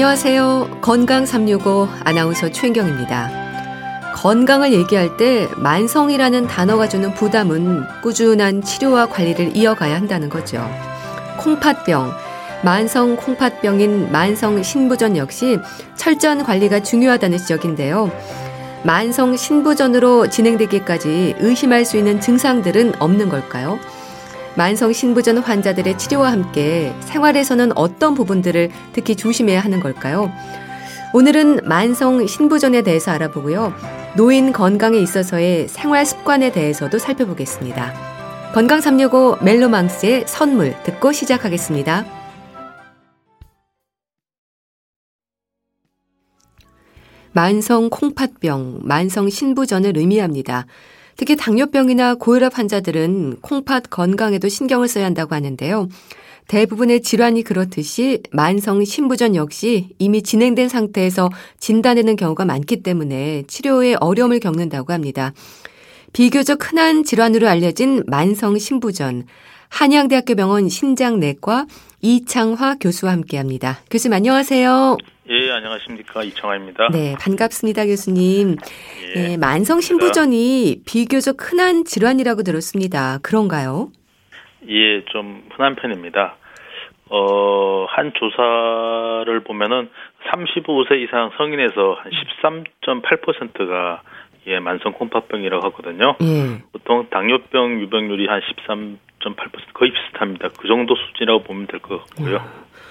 안녕하세요. 건강 365 아나운서 최인경입니다. 건강을 얘기할 때 만성이라는 단어가 주는 부담은 꾸준한 치료와 관리를 이어가야 한다는 거죠. 콩팥병, 만성 콩팥병인 만성 신부전 역시 철저한 관리가 중요하다는 지적인데요. 만성 신부전으로 진행되기까지 의심할 수 있는 증상들은 없는 걸까요? 만성 신부전 환자들의 치료와 함께 생활에서는 어떤 부분들을 특히 조심해야 하는 걸까요? 오늘은 만성 신부전에 대해서 알아보고요. 노인 건강에 있어서의 생활 습관에 대해서도 살펴보겠습니다. 건강 365 멜로망스의 선물 듣고 시작하겠습니다. 만성 콩팥병, 만성 신부전을 의미합니다. 특히 당뇨병이나 고혈압 환자들은 콩팥 건강에도 신경을 써야 한다고 하는데요. 대부분의 질환이 그렇듯이 만성 신부전 역시 이미 진행된 상태에서 진단되는 경우가 많기 때문에 치료에 어려움을 겪는다고 합니다. 비교적 흔한 질환으로 알려진 만성 신부전. 한양대학교 병원 신장내과 이창화 교수와 함께 합니다. 교수님 안녕하세요. 예, 안녕하십니까. 이창화입니다. 네, 반갑습니다, 교수님. 예, 예, 만성 신부전이 비교적 흔한 질환이라고 들었습니다. 그런가요? 예, 좀 흔한 편입니다. 어, 한 조사를 보면은 35세 이상 성인에서 한 13.8%가 예, 만성 콩팥병이라고 하거든요. 예. 보통 당뇨병 유병률이 한 13.8% 거의 비슷합니다. 그 정도 수준이라고 보면 될 것 같고요.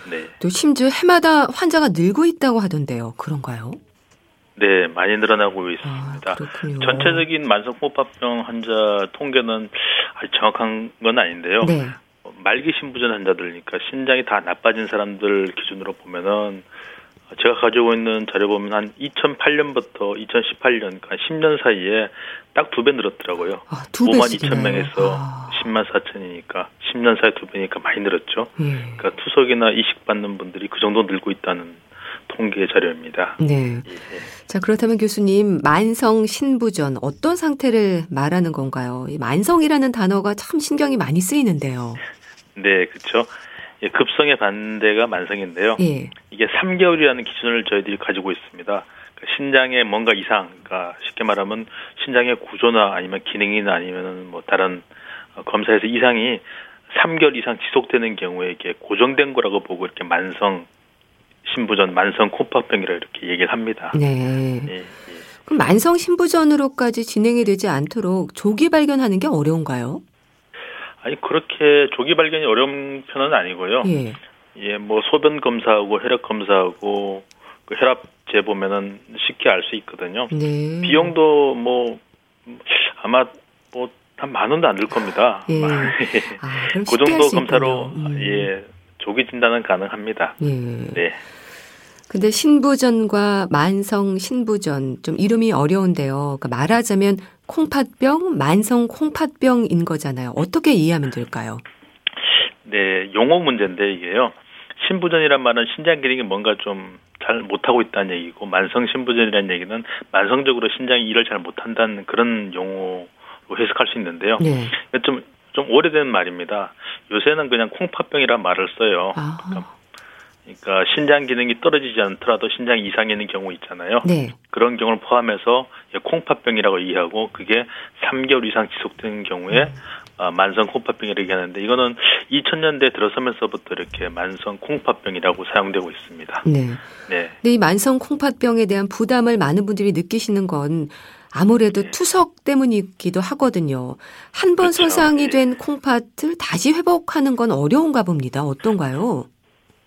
네. 또 심지어 해마다 환자가 늘고 있다고 하던데요. 그런가요? 네, 많이 늘어나고 있습니다. 아, 전체적인 만성 콩팥병 환자 통계는 아주 정확한 건 아닌데요. 네. 말기 신부전 환자들이니까 신장이 다 나빠진 사람들 기준으로 보면은 제가 가지고 있는 자료 보면 한 2008년부터 2018년, 그러니까 10년 사이에 딱 두 배 늘었더라고요. 아, 5만 2천 명에서 아. 10만 4천이니까 10년 사이 두 배니까 많이 늘었죠. 예. 그러니까 투석이나 이식 받는 분들이 그 정도 늘고 있다는 통계 자료입니다. 네. 예. 자 그렇다면 교수님 만성 신부전 어떤 상태를 말하는 건가요? 이 만성이라는 단어가 참 신경이 많이 쓰이는데요. 네, 그렇죠. 예, 급성의 반대가 만성인데요. 예. 이게 3개월이라는 기준을 저희들이 가지고 있습니다. 그러니까 신장에 뭔가 이상, 그러니까 쉽게 말하면 신장의 구조나 아니면 기능이나 아니면 뭐 다른 검사에서 이상이 3개월 이상 지속되는 경우에 이게 고정된 거라고 보고 이렇게 만성 신부전, 만성 콩팥병이라 이렇게 얘기를 합니다. 네. 예, 예. 그럼 만성 신부전으로까지 진행이 되지 않도록 조기 발견하는 게 어려운가요? 아니 그렇게 조기 발견이 어려운 편은 아니고요. 예. 예, 뭐 소변 검사하고 혈액 검사하고 그 혈압 재보면은 쉽게 알 수 있거든요. 네. 비용도 뭐 아마 뭐 한만 원도 안 들 겁니다. 예. 아, 그 정도 검사로 음. 예 조기 진단은 가능합니다. 예. 네. 근데 신부전과 만성 신부전 좀 이름이 어려운데요. 그러니까 말하자면 콩팥병, 만성 콩팥병인 거잖아요. 어떻게 이해하면 될까요? 네, 용어 문제인데 이게요. 신부전이란 말은 신장 기능이 뭔가 좀 잘 못하고 있다는 얘기고 만성 신부전이라는 얘기는 만성적으로 신장이 일을 잘 못한다는 그런 용어로 해석할 수 있는데요. 네. 좀, 좀 오래된 말입니다. 요새는 그냥 콩팥병이란 말을 써요. 그러니까 그러니까 신장 기능이 떨어지지 않더라도 신장 이상이 있는 경우 있잖아요. 네. 그런 경우를 포함해서 콩팥병이라고 이해하고 그게 3개월 이상 지속되는 경우에 음. 아, 만성 콩팥병이라고 얘기하는데 이거는 2000년대 들어서면서부터 이렇게 만성 콩팥병이라고 사용되고 있습니다. 네. 네. 근데 이 만성 콩팥병에 대한 부담을 많은 분들이 느끼시는 건 아무래도 네. 투석 때문이기도 하거든요. 한번 그렇죠. 손상이 네. 된 콩팥을 다시 회복하는 건 어려운가 봅니다. 어떤가요?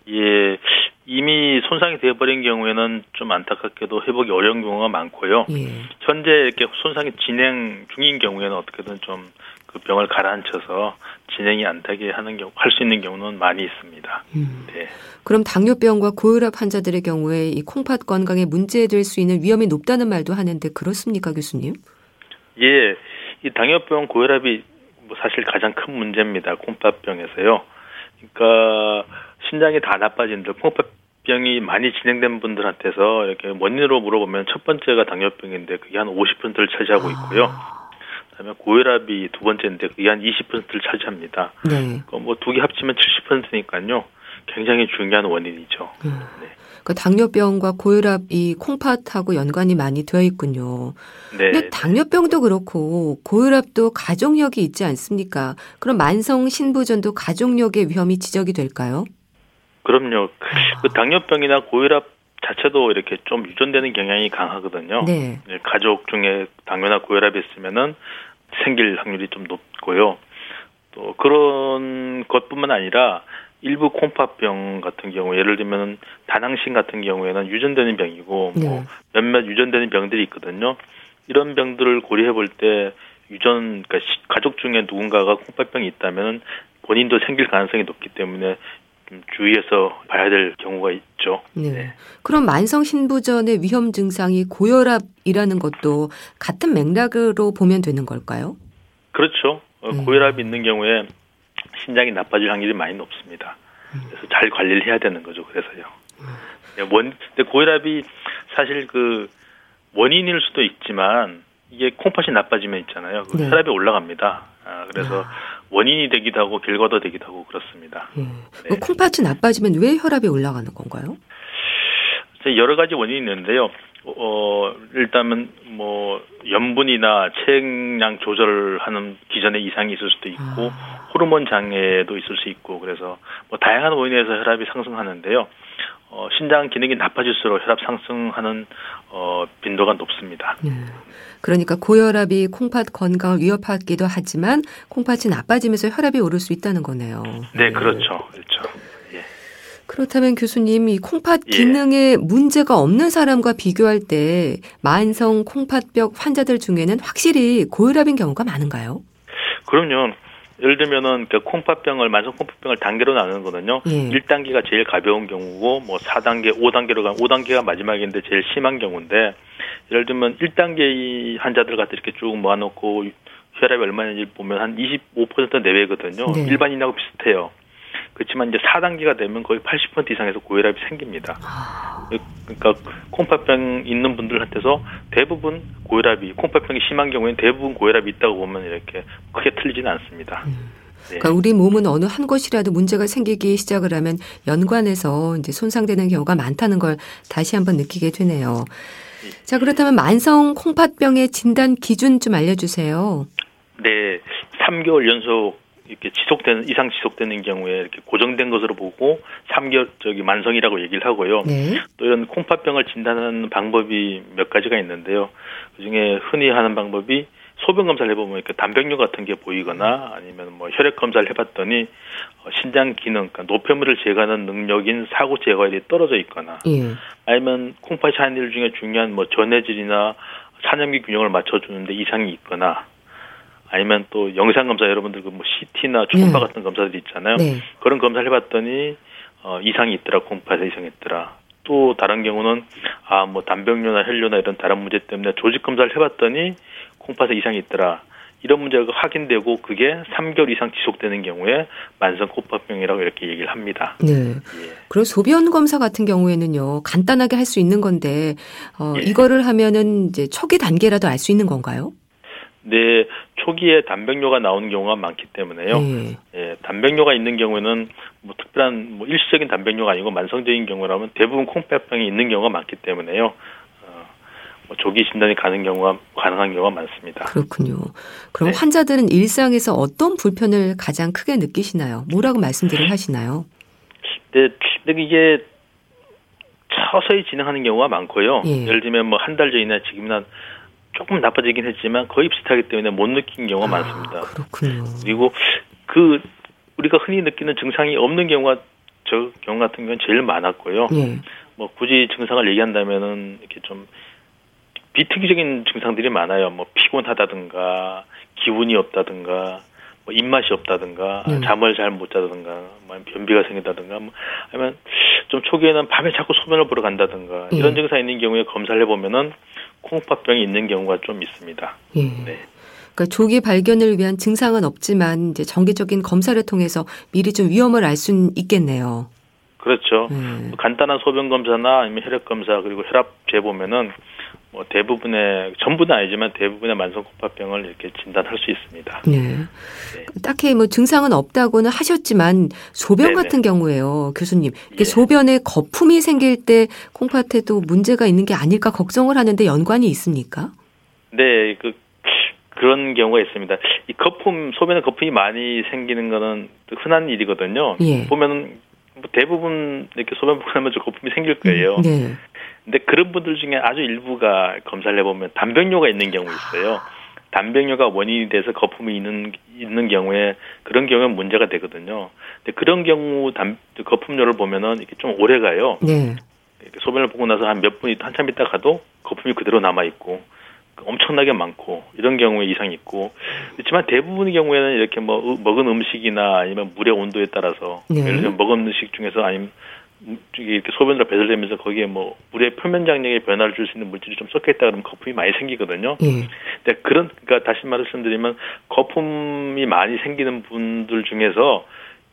예, 이미 손상이 되어버린 경우에는 좀 안타깝게도 회복이 어려운 경우가 많고요. 예. 현재 이렇게 손상이 진행 중인 경우에는 어떻게든 좀 그 병을 가라앉혀서 진행이 안 되게 하는 경우, 할 수 있는 경우는 많이 있습니다. 음. 네. 그럼 당뇨병과 고혈압 환자들의 경우에 이 콩팥 건강에 문제될 수 있는 위험이 높다는 말도 하는데 그렇습니까, 교수님? 예, 이 당뇨병, 고혈압이 뭐 사실 가장 큰 문제입니다. 콩팥병에서요. 그러니까 신장이 다 나빠진 들 콩팥병이 많이 진행된 분들한테서 이렇게 원인으로 물어보면 첫 번째가 당뇨병인데 그게 한 50%를 차지하고 있고요. 아. 그다음에 고혈압이 두 번째인데 그게 한 20%를 차지합니다. 네. 뭐두 개 합치면 70%니까요. 굉장히 중요한 원인이죠. 음. 네. 그 당뇨병과 고혈압 이 콩팥하고 연관이 많이 되어 있군요. 네. 근데 당뇨병도 그렇고 고혈압도 가족력이 있지 않습니까? 그럼 만성 신부전도 가족력의 위험이 지적이 될까요? 그럼요. 아. 그 당뇨병이나 고혈압 자체도 이렇게 좀 유전되는 경향이 강하거든요. 네. 네 가족 중에 당뇨나 고혈압이 있으면은 생길 확률이 좀 높고요. 또 그런 것뿐만 아니라 일부 콩팥병 같은 경우 예를 들면 다낭신 같은 경우에는 유전되는 병이고 네. 뭐 몇몇 유전되는 병들이 있거든요. 이런 병들을 고려해 볼 때 유전 그러니까 가족 중에 누군가가 콩팥병이 있다면 본인도 생길 가능성이 높기 때문에 좀 주의해서 봐야 될 경우가 있죠. 네. 네. 그럼 만성 신부전의 위험 증상이 고혈압이라는 것도 같은 맥락으로 보면 되는 걸까요? 그렇죠. 어, 음. 고혈압이 있는 경우에 신장이 나빠질 확률이 많이 높습니다. 그래서 잘 관리를 해야 되는 거죠. 그래서요. 네, 원, 근데 고혈압이 사실 그 원인일 수도 있지만 이게 콩팥이 나빠지면 있잖아요. 그 네. 혈압이 올라갑니다. 아, 그래서 아. 원인이 되기도 하고 결과도 되기도 하고 그렇습니다. 예. 네. 콩팥이 나빠지면 왜 혈압이 올라가는 건가요? 여러 가지 원인이 있는데요. 어, 일단은 뭐 염분이나 체액량 조절하는 기전에 이상이 있을 수도 있고 아. 호르몬 장애도 있을 수 있고 그래서 뭐 다양한 원인에서 혈압이 상승하는데요. 어, 신장 기능이 나빠질수록 혈압 상승하는 어, 빈도가 높습니다. 네. 그러니까 고혈압이 콩팥 건강을 위협하기도 하지만 콩팥이 나빠지면서 혈압이 오를 수 있다는 거네요. 네, 네. 그렇죠. 그렇죠. 예. 그렇다면 교수님, 이 콩팥 예. 기능에 예. 문제가 없는 사람과 비교할 때 만성 콩팥벽 환자들 중에는 확실히 고혈압인 경우가 많은가요? 그럼요. 예를 들면은 그 콩팥병을 만성 콩팥병을 단계로 나누거든요. 예. 1단계가 제일 가벼운 경우고 뭐 4단계, 5단계로 가면 5단계가 마지막인데 제일 심한 경우인데 예를 들면 1단계 환자들 같은 이렇게 쭉 모아놓고 혈압이 얼마인지 보면 한 25% 내외거든요. 네. 일반인하고 비슷해요. 그렇지만 이제 4단계가 되면 거의 80% 이상에서 고혈압이 생깁니다. 아. 그러니까 콩팥병 있는 분들한테서 대부분 고혈압이 콩팥병이 심한 경우에는 대부분 고혈압이 있다고 보면 이렇게 크게 틀리지는 않습니다. 음. 네. 그러니까 우리 몸은 어느 한 곳이라도 문제가 생기기 시작을 하면 연관해서 이제 손상되는 경우가 많다는 걸 다시 한번 느끼게 되네요. 예. 자 그렇다면 만성 콩팥병의 진단 기준 좀 알려주세요. 네, 3개월 연속 이렇게 지속되는 이상 지속되는 경우에 이렇게 고정된 것으로 보고 3개월 저기 만성이라고 얘기를 하고요. 네. 또 이런 콩팥병을 진단하는 방법이 몇 가지가 있는데요. 그중에 흔히 하는 방법이 소변 검사를 해보면 이렇게 단백뇨 같은 게 보이거나 아니면 뭐 혈액 검사를 해봤더니 어, 신장 기능, 그러니까 노폐물을 제거하는 능력인 사고 제거율이 떨어져 있거나 예. 아니면 콩팥이 하는 일 중에 중요한 뭐 전해질이나 산염기 균형을 맞춰주는데 이상이 있거나 아니면 또 영상 검사 여러분들 그뭐 CT나 초음파 네. 같은 검사들이 있잖아요. 네. 그런 검사를 해봤더니 어, 이상이 있더라, 콩팥에 이상이 있더라. 또 다른 경우는 아 뭐 단백뇨나 혈뇨나 이런 다른 문제 때문에 조직 검사를 해봤더니 콩팥에 이상이 있더라. 이런 문제가 확인되고 그게 3개월 이상 지속되는 경우에 만성 콩팥병이라고 이렇게 얘기를 합니다. 네. 예. 그리고 소변 검사 같은 경우에는요 간단하게 할 수 있는 건데 어, 예. 이거를 하면은 이제 초기 단계라도 알 수 있는 건가요? 네, 초기에 단백뇨가 나오는 경우가 많기 때문에요. 네. 예, 단백뇨가 있는 경우에는 뭐 특별한 뭐 일시적인 단백뇨가 아니고 만성적인 경우라면 대부분 콩팥병이 있는 경우가 많기 때문에요. 어, 뭐 조기 진단이 가능 경우가 가능한 경우가 많습니다. 그렇군요. 그럼 네. 환자들은 일상에서 어떤 불편을 가장 크게 느끼시나요? 뭐라고 말씀들을 하시나요? 네, 근데 이게 서서히 진행하는 경우가 많고요. 예. 를 들면 뭐 한 달 전이나 지금이나 조금 나빠지긴 했지만 거의 비슷하기 때문에 못 느낀 경우가 아, 많습니다. 그렇군요. 그리고 그 우리가 흔히 느끼는 증상이 없는 경우가 저 경우 같은 경우는 제일 많았고요. 예. 뭐 굳이 증상을 얘기한다면은 이렇게 좀 비특이적인 증상들이 많아요. 뭐 피곤하다든가 기운이 없다든가 뭐 입맛이 없다든가 음. 잠을 잘 못 자다든가 뭐 변비가 생긴다든가 뭐 아니면 좀 초기에는 밤에 자꾸 소변을 보러 간다든가 예. 이런 증상 있는 경우에 검사를 해보면은 콩팥병이 있는 경우가 좀 있습니다. 예. 네. 그러니까 조기 발견을 위한 증상은 없지만 이제 정기적인 검사를 통해서 미리 좀 위험을 알 수는 있겠네요. 그렇죠. 네. 간단한 소변 검사나 아니면 혈액 검사 그리고 혈압 재보면은 뭐 대부분의 전부는 아니지만 대부분의 만성 콩팥병을 이렇게 진단할 수 있습니다. 네. 네. 딱히 뭐 증상은 없다고는 하셨지만 소변 네네. 같은 경우에요, 교수님. 이게 예. 소변에 거품이 생길 때 콩팥에도 문제가 있는 게 아닐까 걱정을 하는데 연관이 있습니까? 네, 그 그런 경우가 있습니다. 이 거품 소변에 거품이 많이 생기는 거는 흔한 일이거든요. 예. 보면은 뭐 대부분 이렇게 소변 보고 나면 거품이 생길 거예요. 네. 근데 그런 분들 중에 아주 일부가 검사를 해보면 단백뇨가 있는 경우 있어요. 단백뇨가 원인이 돼서 거품이 있는 있는 경우에 그런 경우에 문제가 되거든요. 근데 그런 경우 단 거품뇨를 보면은 이렇게 좀 오래 가요. 네. 이렇게 소변을 보고 나서 한 몇 분이 한참 있다 가도 거품이 그대로 남아 있고 엄청나게 많고 이런 경우에 이상이 있고 그렇지만 대부분의 경우에는 이렇게 뭐 먹은 음식이나 아니면 물의 온도에 따라서 네. 예를 들면 먹은 음식 중에서 아니면 이렇게 소변으로 배설되면서 거기에 뭐 물의 표면 장력에 변화를 줄 수 있는 물질이 좀 섞여 있다 그러면 거품이 많이 생기거든요. 예. 근데 그런 그러니까 다시 말씀드리면 거품이 많이 생기는 분들 중에서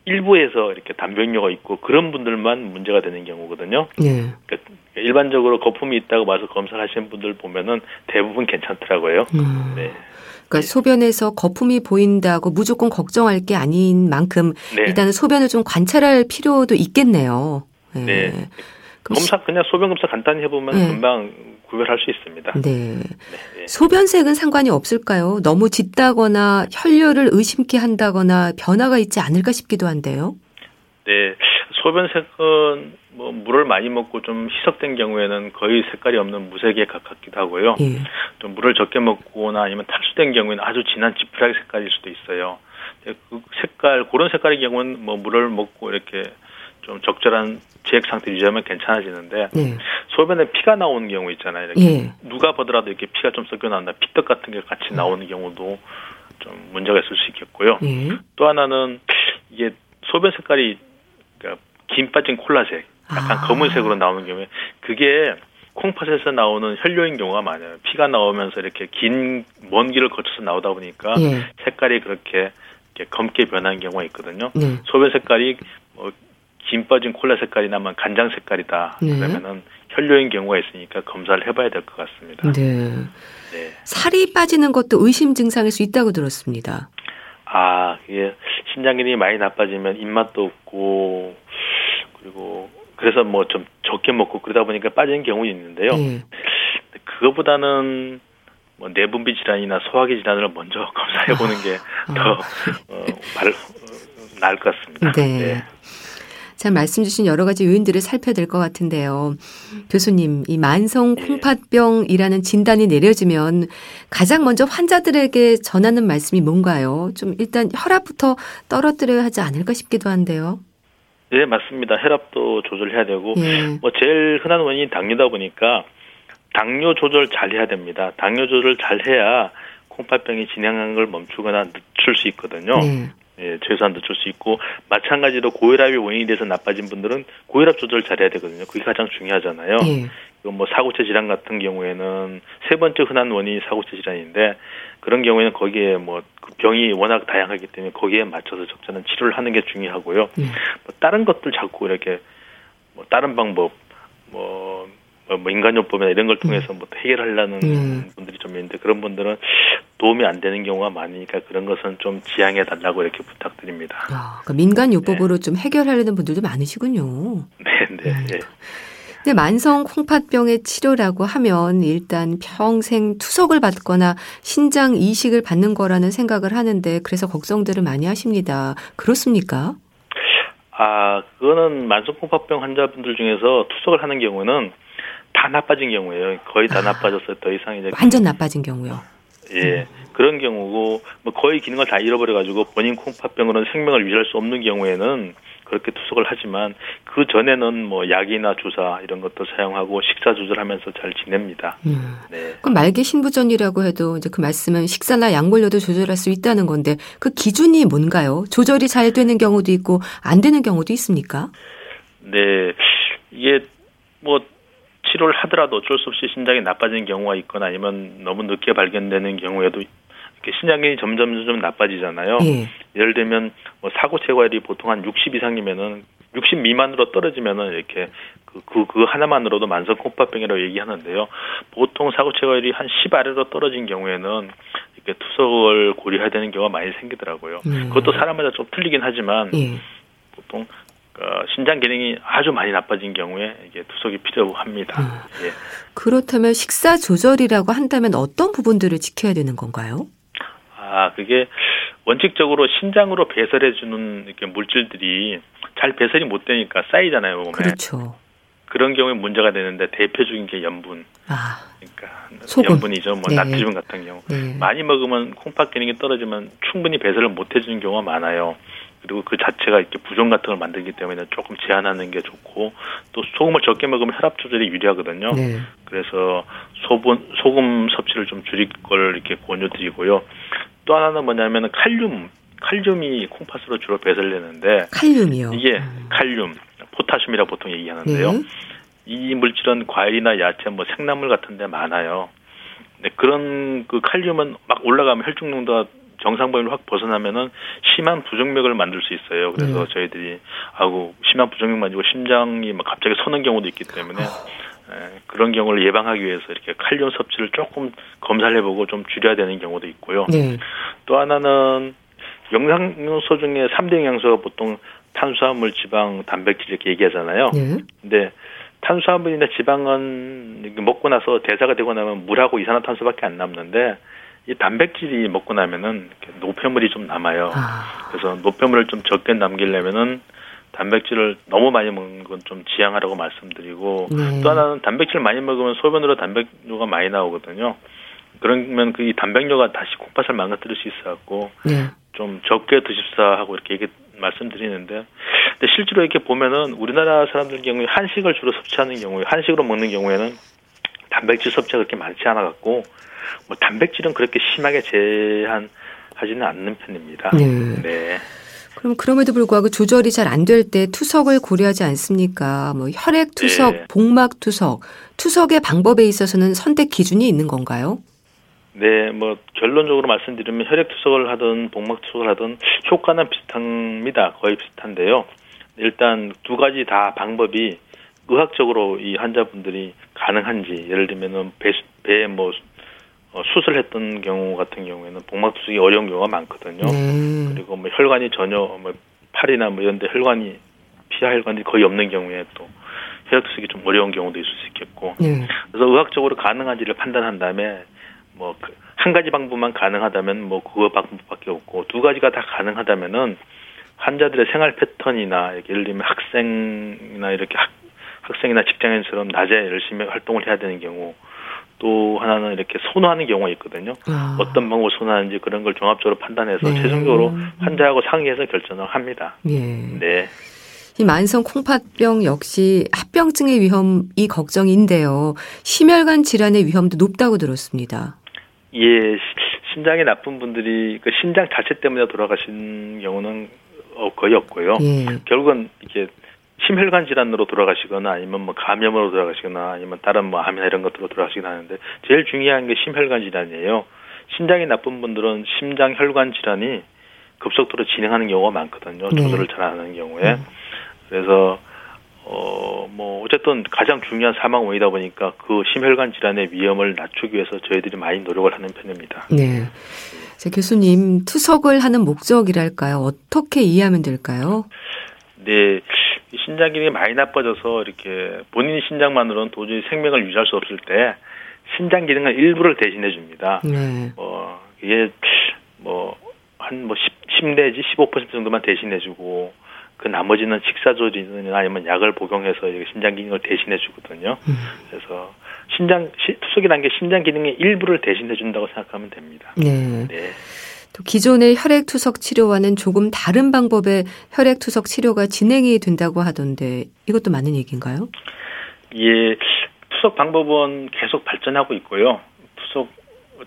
일부에서 이렇게 단백뇨가 있고 그런 분들만 문제가 되는 경우거든요. 예. 그러니까 일반적으로 거품이 있다고 봐서 검사를 하시는 분들 보면은 대부분 괜찮더라고요. 음. 네. 그러니까 소변에서 거품이 보인다고 무조건 걱정할 게 아닌 만큼 네. 일단은 소변을 좀 관찰할 필요도 있겠네요. 네. 네. 검사 그냥 소변 검사 간단히 해보면 네. 금방 구별할 수 있습니다. 네. 네. 소변색은 상관이 없을까요? 너무 짙다거나 혈류를 의심케 한다거나 변화가 있지 않을까 싶기도 한데요. 네, 소변색은 뭐 물을 많이 먹고 좀 희석된 경우에는 거의 색깔이 없는 무색에 가깝기도 하고요. 예. 좀 물을 적게 먹거나 아니면 탈수된 경우에는 아주 진한 지푸라기 색깔일 수도 있어요. 그 색깔 그런 색깔의 경우는 뭐 물을 먹고 이렇게 좀 적절한 지액 상태 유지하면 괜찮아지는데 네. 소변에 피가 나오는 경우 있잖아요. 이렇게 예. 누가 보더라도 이렇게 피가 좀 섞여 나온다. 피떡 같은 게 같이 네. 나오는 경우도 좀 문제가 있을 수 있겠고요. 예. 또 하나는 이게 소변 색깔이 그러니까 김 빠진 콜라색, 약간 아. 검은색으로 나오는 경우에 그게 콩팥에서 나오는 혈뇨인 경우가 많아요. 피가 나오면서 이렇게 긴 먼 길을 거쳐서 나오다 보니까 예. 색깔이 그렇게 검게 변하는 경우가 있거든요. 네. 소변 색깔이 뭐 김 빠진 콜라 색깔이 나면 간장 색깔이다. 네. 그러면은 혈뇨인 경우가 있으니까 검사를 해봐야 될 것 같습니다. 네. 네. 살이 빠지는 것도 의심 증상일 수 있다고 들었습니다. 아, 이게 신장 기능이 많이 나빠지면 입맛도 없고 그리고 그래서 뭐 좀 적게 먹고 그러다 보니까 빠지는 경우 있는데요. 네. 그거보다는 뭐 내분비 질환이나 소화기 질환을 먼저 검사해 보는 게더 아. 어, 어, 나을 것 같습니다. 네. 네. 참 말씀 주신 여러 가지 요인들을 살펴야 될 것 같은데요. 교수님, 이 만성 예. 콩팥병이라는 진단이 내려지면 가장 먼저 환자들에게 전하는 말씀이 뭔가요? 좀 일단 혈압부터 떨어뜨려야 하지 않을까 싶기도 한데요. 네, 맞습니다. 혈압도 조절해야 되고, 예. 뭐 제일 흔한 원인이 당뇨다 보니까 당뇨 조절 잘 해야 됩니다. 당뇨 조절 잘 해야 콩팥병이 진행하는 걸 멈추거나 늦출 수 있거든요. 예. 예, 최소한 늦출 수 있고 마찬가지로 고혈압이 원인이 돼서 나빠진 분들은 고혈압 조절 잘해야 되거든요. 그게 가장 중요하잖아요. 예. 뭐 사고체 질환 같은 경우에는 세 번째 흔한 원인이 사고체 질환인데 그런 경우에는 거기에 뭐그 병이 워낙 다양하기 때문에 거기에 맞춰서 적절한 치료를 하는 게 중요하고요. 예. 뭐 다른 것들 자꾸 이렇게 뭐 다른 방법 뭐, 뭐, 뭐 인간요법이나 이런 걸 통해서 뭐 해결하려는 음. 분들이 좀 있는데 그런 분들은 도움이 안 되는 경우가 많으니까 그런 것은 좀 지양해 달라고 이렇게 부탁드립니다. 아, 그러니까 민간 요법으로 네. 좀 해결하려는 분들도 많으시군요. 네, 네, 음. 네. 근데 만성 콩팥병의 치료라고 하면 일단 평생 투석을 받거나 신장 이식을 받는 거라는 생각을 하는데 그래서 걱정들을 많이 하십니다. 그렇습니까? 아, 그거는 만성 콩팥병 환자분들 중에서 투석을 하는 경우는 다 나빠진 경우예요. 거의 다 아, 나빠졌어요. 더 이상 이제 완전 나빠진 경우요. 예. 그런 경우고 뭐 거의 기능을 다 잃어버려 가지고 본인 콩팥병으로는 생명을 유지할 수 없는 경우에는 그렇게 투석을 하지만 그 전에는 뭐 약이나 주사 이런 것도 사용하고 식사 조절하면서 잘 지냅니다. 음. 네. 그럼 말기 신부전이라고 해도 이제 그 말씀은 식사나 약물로도 조절할 수 있다는 건데 그 기준이 뭔가요? 조절이 잘 되는 경우도 있고 안 되는 경우도 있습니까? 네. 이게 뭐 치료를 하더라도 어쩔 수 없이 신장이 나빠지는 경우가 있거나 아니면 너무 늦게 발견되는 경우에도 이렇게 신장이 점점 점점 나빠지잖아요. 예. 예를 들면 뭐 사고 체과율이 보통 한 60 이상이면은 60 미만으로 떨어지면은 이렇게 그, 그, 그 하나만으로도 만성 콩팥병이라고 얘기하는데요. 보통 사고 치료율이 한 10 아래로 떨어진 경우에는 이렇게 투석을 고려해야 되는 경우가 많이 생기더라고요. 음. 그것도 사람마다 좀 틀리긴 하지만 예. 보통 어, 신장 기능이 아주 많이 나빠진 경우에 이게 투석이 필요합니다. 음. 예. 그렇다면 식사 조절이라고 한다면 어떤 부분들을 지켜야 되는 건가요? 아, 그게 원칙적으로 신장으로 배설해 주는 이렇게 물질들이 잘 배설이 못 되니까 쌓이잖아요, 몸에. 그렇죠. 그런 경우에 문제가 되는데 대표적인 게 염분. 아, 그러니까 소금. 염분이죠. 뭐 네. 나트륨 같은 경우 네. 많이 먹으면 콩팥 기능이 떨어지면 충분히 배설을 못 해주는 경우가 많아요. 그리고 그 자체가 이렇게 부종 같은 걸 만들기 때문에 조금 제한하는 게 좋고 또 소금을 적게 먹으면 혈압 조절이 유리하거든요. 네. 그래서 소분 소금 섭취를 좀 줄일 걸 이렇게 권유드리고요. 또 하나는 뭐냐면 칼륨 칼륨이 콩팥으로 주로 배설되는데 칼륨이요. 이게 음. 칼륨 포타슘이라 보통 얘기하는데요. 네. 이 물질은 과일이나 야채, 뭐 생나물 같은 데 많아요. 네, 그런 그 칼륨은 막 올라가면 혈중 농도가 정상 범위를 확 벗어나면은 심한 부정맥을 만들 수 있어요. 그래서 네. 저희들이 아고 심한 부정맥 만지고 심장이 막 갑자기 서는 경우도 있기 때문에 에, 그런 경우를 예방하기 위해서 이렇게 칼륨 섭취를 조금 검사를 해보고 좀 줄여야 되는 경우도 있고요. 네. 또 하나는 영양소 중에 3대 영양소가 보통 탄수화물, 지방, 단백질 이렇게 얘기하잖아요. 네. 근데 탄수화물이나 지방은 먹고 나서 대사가 되고 나면 물하고 이산화탄소밖에 안 남는데 이 단백질이 먹고 나면은 노폐물이 좀 남아요. 아. 그래서 노폐물을 좀 적게 남기려면은 단백질을 너무 많이 먹는 건 좀 지양하라고 말씀드리고 네. 또 하나는 단백질 많이 먹으면 소변으로 단백뇨가 많이 나오거든요. 그러면 그 이 단백뇨가 다시 콩팥을 망가뜨릴 수 있어갖고 네. 좀 적게 드십사 하고 이렇게 얘기 말씀드리는데 근데 실제로 이렇게 보면은 우리나라 사람들 경우에 한식을 주로 섭취하는 경우에 한식으로 먹는 경우에는 단백질 섭취가 그렇게 많지 않아 갖고 뭐 단백질은 그렇게 심하게 제한하지는 않는 편입니다. 네. 네. 그럼 그럼에도 불구하고 조절이 잘 안 될 때 투석을 고려하지 않습니까? 뭐 혈액 투석, 네. 복막 투석, 투석의 방법에 있어서는 선택 기준이 있는 건가요? 네, 뭐 결론적으로 말씀드리면 혈액 투석을 하든 복막 투석을 하든 효과는 비슷합니다. 거의 비슷한데요. 일단 두 가지 다 방법이 의학적으로 이 환자분들이 가능한지 예를 들면은 배배뭐 어, 수술했던 경우 같은 경우에는 복막 투석이 어려운 경우가 많거든요. 음. 그리고 뭐 혈관이 전혀 뭐 팔이나 뭐 이런 데 혈관이 피하 혈관이 거의 없는 경우에 또 혈액 투석이 좀 어려운 경우도 있을 수 있겠고. 음. 그래서 의학적으로 가능한지를 판단한 다음에 뭐 한 가지 방법만 가능하다면 뭐 그거 방법밖에 없고 두 가지가 다 가능하다면은 환자들의 생활 패턴이나 예를 들면 학생이나 이렇게 학, 학생이나 직장인처럼 낮에 열심히 활동을 해야 되는 경우 또 하나는 이렇게 선호하는 경우가 있거든요. 아. 어떤 방법을 선호하는지 그런 걸 종합적으로 판단해서 네. 최종적으로 환자하고 상의해서 결정을 합니다. 예. 네. 이 만성 콩팥병 역시 합병증의 위험이 걱정인데요. 심혈관 질환의 위험도 높다고 들었습니다. 예, 심장이 나쁜 분들이 그 신장 자체 때문에 돌아가신 경우는 어, 거의 없고요. 예. 결국은 이게 심혈관 질환으로 돌아가시거나 아니면 뭐 감염으로 돌아가시거나 아니면 다른 뭐 암이나 이런 것들로 돌아가시긴 하는데 제일 중요한 게 심혈관 질환이에요. 심장이 나쁜 분들은 심장 혈관 질환이 급속도로 진행하는 경우가 많거든요. 네. 조절을 잘안 하는 경우에. 음. 그래서 어 뭐 어쨌든 가장 중요한 사망 원이다 보니까 그 심혈관 질환의 위험을 낮추기 위해서 저희들이 많이 노력을 하는 편입니다. 네. 자, 교수님 투석을 하는 목적이랄까요? 어떻게 이해하면 될까요? 네, 신장 기능이 많이 나빠져서 이렇게 본인 신장만으로는 도저히 생명을 유지할 수 없을 때 신장 기능의 일부를 대신해 줍니다. 네. 뭐 이게 뭐 한뭐 뭐 10, 10 내지 15% 정도만 대신해 주고 그 나머지는 식사 조리나 아니면 약을 복용해서 신장 기능을 대신해 주거든요. 음. 그래서 신장 투석이라는 게 신장 기능의 일부를 대신해 준다고 생각하면 됩니다. 네. 네. 또 기존의 혈액 투석 치료와는 조금 다른 방법의 혈액 투석 치료가 진행이 된다고 하던데 이것도 맞는 얘기인가요? 예, 투석 방법은 계속 발전하고 있고요. 투석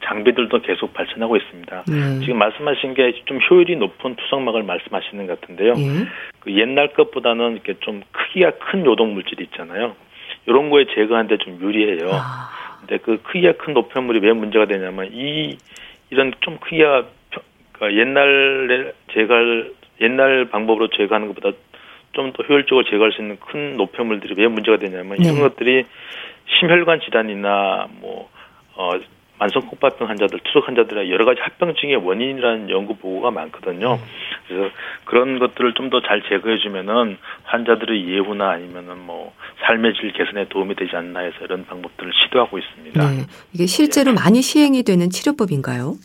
장비들도 계속 발전하고 있습니다. 음. 지금 말씀하신 게 좀 효율이 높은 투석막을 말씀하시는 것 같은데요. 음. 그 옛날 것보다는 이렇게 좀 크기가 큰 요동 물질이 있잖아요. 이런 거에 제거하는데 좀 유리해요. 아. 근데 그 크기가 큰 노폐물이 왜 문제가 되냐면 이 이런 좀 크기가 그러니까 옛날에 제가 옛날 방법으로 제거하는 것보다 좀 더 효율적으로 제거할 수 있는 큰 노폐물들이 왜 문제가 되냐면 네. 이런 것들이 심혈관 질환이나 뭐 어, 만성 콩팥병 환자들, 투석 환자들의 여러 가지 합병증의 원인이라는 연구 보고가 많거든요. 그래서 그런 것들을 좀 더 잘 제거해 주면은 환자들의 예후나 아니면은 뭐 삶의 질 개선에 도움이 되지 않나 해서 이런 방법들을 시도하고 있습니다. 네. 이게 실제로 네. 많이 시행이 되는 치료법인가요?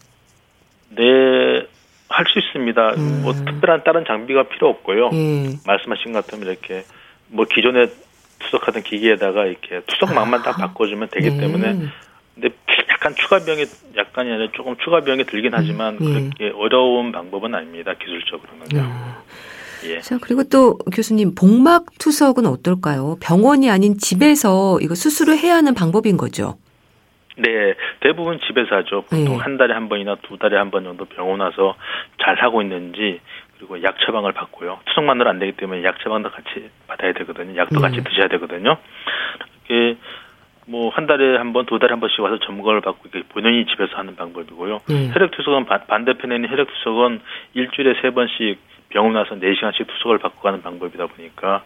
네, 할 수 있습니다. 음. 뭐 특별한 다른 장비가 필요 없고요. 네. 말씀하신 것 같으면 이렇게 뭐 기존에 투석하던 기기에다가 이렇게 투석망만 아. 다 바꿔주면 되기 네. 때문에 근데 약간 추가 비용이 약간이 아니라 조금 추가 비용이 들긴 하지만 음, 예. 그렇게 어려운 방법은 아닙니다. 기술적으로는요. 예. 예. 자, 그리고 또 교수님 복막 투석은 어떨까요? 병원이 아닌 집에서 이거 수술을 해야 하는 방법인 거죠. 네, 대부분 집에서 하죠. 보통 네. 한 달에 한 번이나 두 달에 한 번 정도 병원 와서 잘 하고 있는지 그리고 약 처방을 받고요. 투석만으로 안 되기 때문에 약 처방도 같이 받아야 되거든요. 약도 네. 같이 드셔야 되거든요. 이렇게 뭐 한 달에 한 번, 두 달에 한 번씩 와서 점검을 받고 본인이 집에서 하는 방법이고요. 네. 혈액 투석은 반대편에 있는 혈액 투석은 일주일에 세 번씩 병원 와서 네 시간씩 투석을 받고 가는 방법이다 보니까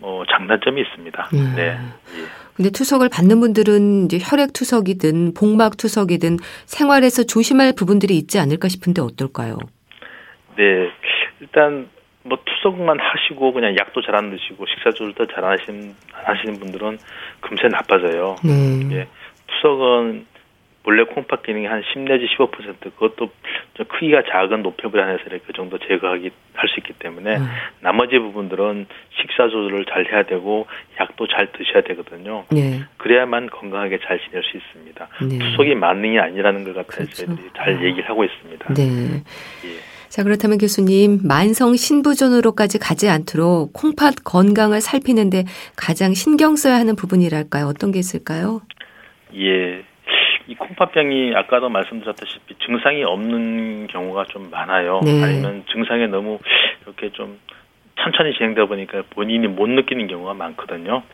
뭐 장단점이 있습니다. 음. 네. 예. 근데 투석을 받는 분들은 이제 혈액 투석이든 복막 투석이든 생활에서 조심할 부분들이 있지 않을까 싶은데 어떨까요? 네. 일단 뭐 투석만 하시고 그냥 약도 잘 안 드시고 식사 조절도 잘 하시는 하시는 분들은 금세 나빠져요. 네. 예. 투석은 원래 콩팥 기능이 한 10 내지 15% 그것도 좀 크기가 작은 노폐물 안에서 그 정도 제거하기 할 수 있기 때문에 음. 나머지 부분들은 식사 조절을 잘 해야 되고 약도 잘 드셔야 되거든요. 네. 그래야만 건강하게 잘 지낼 수 있습니다. 네. 투석이 만능이 아니라는 것 같아서 그렇죠. 잘 아. 얘기를 하고 있습니다. 네. 예. 자, 그렇다면 교수님, 만성 신부전으로까지 가지 않도록 콩팥 건강을 살피는데 가장 신경 써야 하는 부분이랄까요? 어떤 게 있을까요? 예. 이 콩팥병이 아까도 말씀드렸다시피 증상이 없는 경우가 좀 많아요. 네. 아니면 증상이 너무 이렇게 좀 천천히 진행되다 보니까 본인이 못 느끼는 경우가 많거든요.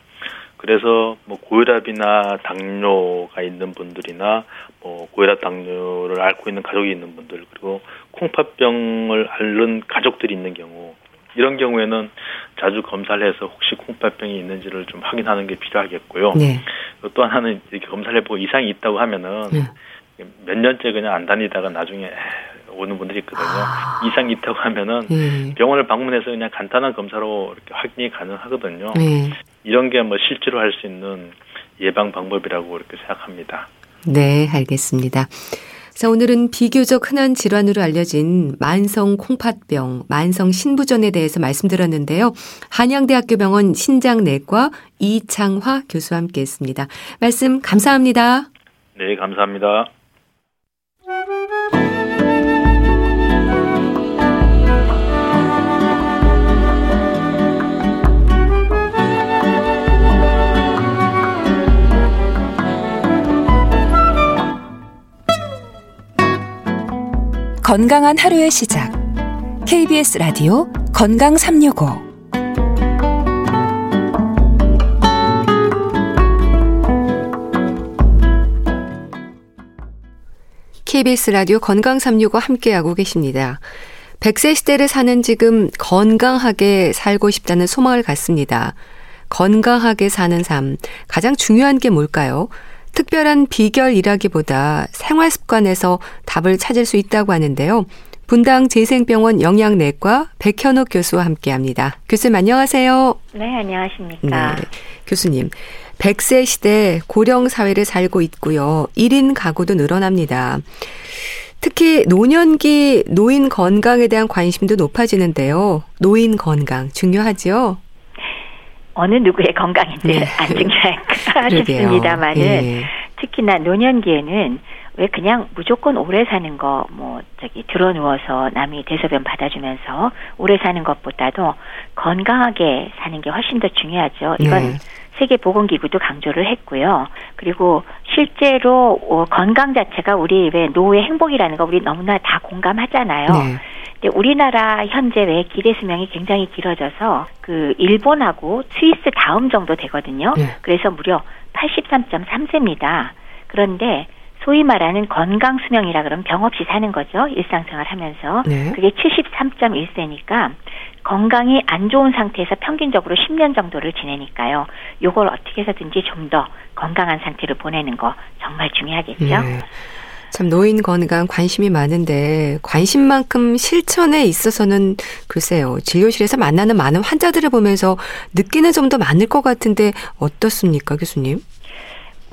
그래서 뭐 고혈압이나 당뇨가 있는 분들이나 뭐 고혈압 당뇨를 앓고 있는 가족이 있는 분들 그리고 콩팥병을 앓는 가족들이 있는 경우 이런 경우에는 자주 검사를 해서 혹시 콩팥병이 있는지를 좀 확인하는 게 필요하겠고요. 네. 또 하나는 이렇게 검사를 해보고 이상이 있다고 하면은 네. 몇 년째 그냥 안 다니다가 나중에 오는 분들이 있거든요. 아. 이상이 있다고 하면은 네. 병원을 방문해서 그냥 간단한 검사로 이렇게 확인이 가능하거든요. 네. 이런 게 뭐 실제로 할 수 있는 예방 방법이라고 이렇게 생각합니다. 네, 알겠습니다. 자, 오늘은 비교적 흔한 질환으로 알려진 만성 콩팥병, 만성 신부전에 대해서 말씀드렸는데요. 한양대학교 병원 신장내과 이창화 교수와 함께 했습니다. 말씀 감사합니다. 네, 감사합니다. 건강한 하루의 시작. KBS 라디오 건강 365. KBS 라디오 건강 365 함께하고 계십니다. 100세 시대를 사는 지금 건강하게 살고 싶다는 소망을 갖습니다. 건강하게 사는 삶. 가장 중요한 게 뭘까요? 특별한 비결이라기보다 생활 습관에서 답을 찾을 수 있다고 하는데요. 분당 재생병원 영양내과 백현옥 교수와 함께 합니다. 교수님 안녕하세요. 네, 안녕하십니까. 네, 교수님. 100세 시대 고령 사회를 살고 있고요. 1인 가구도 늘어납니다. 특히 노년기 노인 건강에 대한 관심도 높아지는데요. 노인 건강 중요하죠? 어느 누구의 건강인지 네. 안 중요할까 싶습니다만은 예. 특히나 노년기에는 왜 그냥 무조건 오래 사는 거 뭐 저기 들어 누워서 남이 대소변 받아주면서 오래 사는 것보다도 건강하게 사는 게 훨씬 더 중요하죠. 이건 네. 세계보건기구도 강조를 했고요. 그리고 실제로 어, 건강 자체가 우리 왜 노후의 행복이라는 거 우리 너무나 다 공감하잖아요. 네. 근데 우리나라 현재 왜 기대 수명이 굉장히 길어져서 그 일본하고 스위스 다음 정도 되거든요. 네. 그래서 무려 83.3세입니다. 그런데 소위 말하는 건강 수명이라 그러면 병 없이 사는 거죠. 일상생활 하면서. 네. 그게 73.1세니까 건강이 안 좋은 상태에서 평균적으로 10년 정도를 지내니까요. 요걸 어떻게 해서든지 좀 더 건강한 상태로 보내는 거 정말 중요하겠죠. 네. 참 노인 건강 관심이 많은데 관심만큼 실천에 있어서는 글쎄요 진료실에서 만나는 많은 환자들을 보면서 느끼는 점도 많을 것 같은데 어떻습니까 교수님?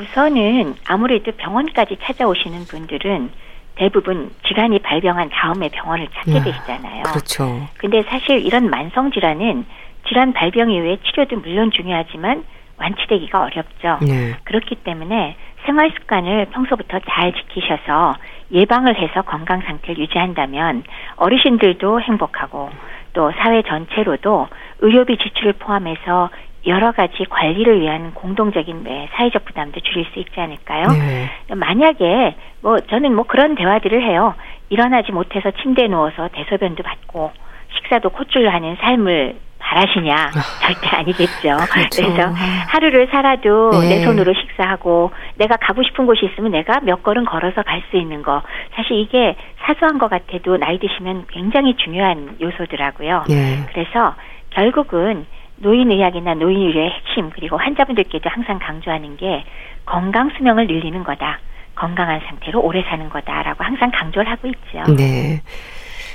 우선은 아무래도 병원까지 찾아오시는 분들은 대부분 질환이 발병한 다음에 병원을 찾게 아, 되시잖아요. 그렇죠. 근데 사실 이런 만성 질환은 질환 발병 이후에 치료도 물론 중요하지만 완치되기가 어렵죠. 네. 그렇기 때문에 생활 습관을 평소부터 잘 지키셔서 예방을 해서 건강 상태를 유지한다면 어르신들도 행복하고 또 사회 전체로도 의료비 지출을 포함해서 여러 가지 관리를 위한 공동적인 네, 사회적 부담도 줄일 수 있지 않을까요? 네. 만약에 뭐 저는 뭐 그런 대화들을 해요. 일어나지 못해서 침대에 누워서 대소변도 받고 식사도 콧줄로 하는 삶을 바라시냐 아. 절대 아니겠죠. 그렇죠. 그래서 하루를 살아도 네. 내 손으로 식사하고 내가 가고 싶은 곳이 있으면 내가 몇 걸음 걸어서 갈 수 있는 거 사실 이게 사소한 것 같아도 나이 드시면 굉장히 중요한 요소더라고요. 네. 그래서 결국은 노인의학이나 노인의료의 핵심 그리고 환자분들께도 항상 강조하는 게 건강 수명을 늘리는 거다. 건강한 상태로 오래 사는 거다라고 항상 강조를 하고 있죠. 네.